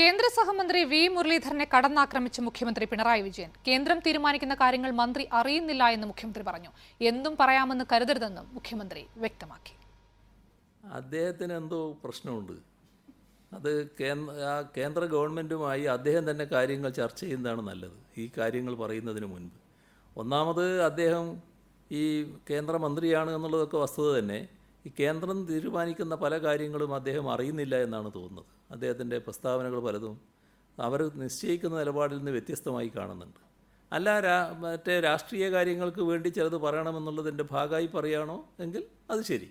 കേന്ദ്ര സഹമന്ത്രി വി മുരളീധരനെ കടന്നാക്രമിച്ച് മുഖ്യമന്ത്രി പിണറായി വിജയൻ. കേന്ദ്രം തീരുമാനിക്കുന്ന കാര്യങ്ങൾ മന്ത്രി അറിയുന്നില്ല എന്ന് മുഖ്യമന്ത്രി പറഞ്ഞു. എന്തും പറയാമെന്ന് കരുതരുതെന്നും മുഖ്യമന്ത്രി വ്യക്തമാക്കി. അദ്ദേഹത്തിന് എന്തോ പ്രശ്നമുണ്ട്. അത് കേന്ദ്ര ഗവൺമെന്റുമായി അദ്ദേഹം തന്നെ കാര്യങ്ങൾ ചർച്ച ചെയ്യുന്നതാണ് നല്ലത്. ഈ കാര്യങ്ങൾ പറയുന്നതിന് മുൻപ്. ഒന്നാമത് അദ്ദേഹം ഈ കേന്ദ്രമന്ത്രിയാണ് എന്നുള്ളതൊക്കെ വസ്തുത തന്നെ. ഈ കേന്ദ്രം തീരുമാനിക്കുന്ന പല കാര്യങ്ങളും അദ്ദേഹം അറിയുന്നില്ല എന്നാണ് തോന്നുന്നത്. അദ്ദേഹത്തിന്റെ പ്രസ്താവനകൾ പലതും അവർ നിശ്ചയിക്കുന്ന നിലപാടിൽ നിന്ന് വ്യത്യസ്തമായി കാണുന്നുണ്ട്. അല്ല രാ മറ്റേ രാഷ്ട്രീയ കാര്യങ്ങൾക്ക് വേണ്ടി ചിലത് പറയണമെന്നുള്ളതിന്റെ ഭാഗമായി പറയുകയാണോ എങ്കിൽ അത് ശരി.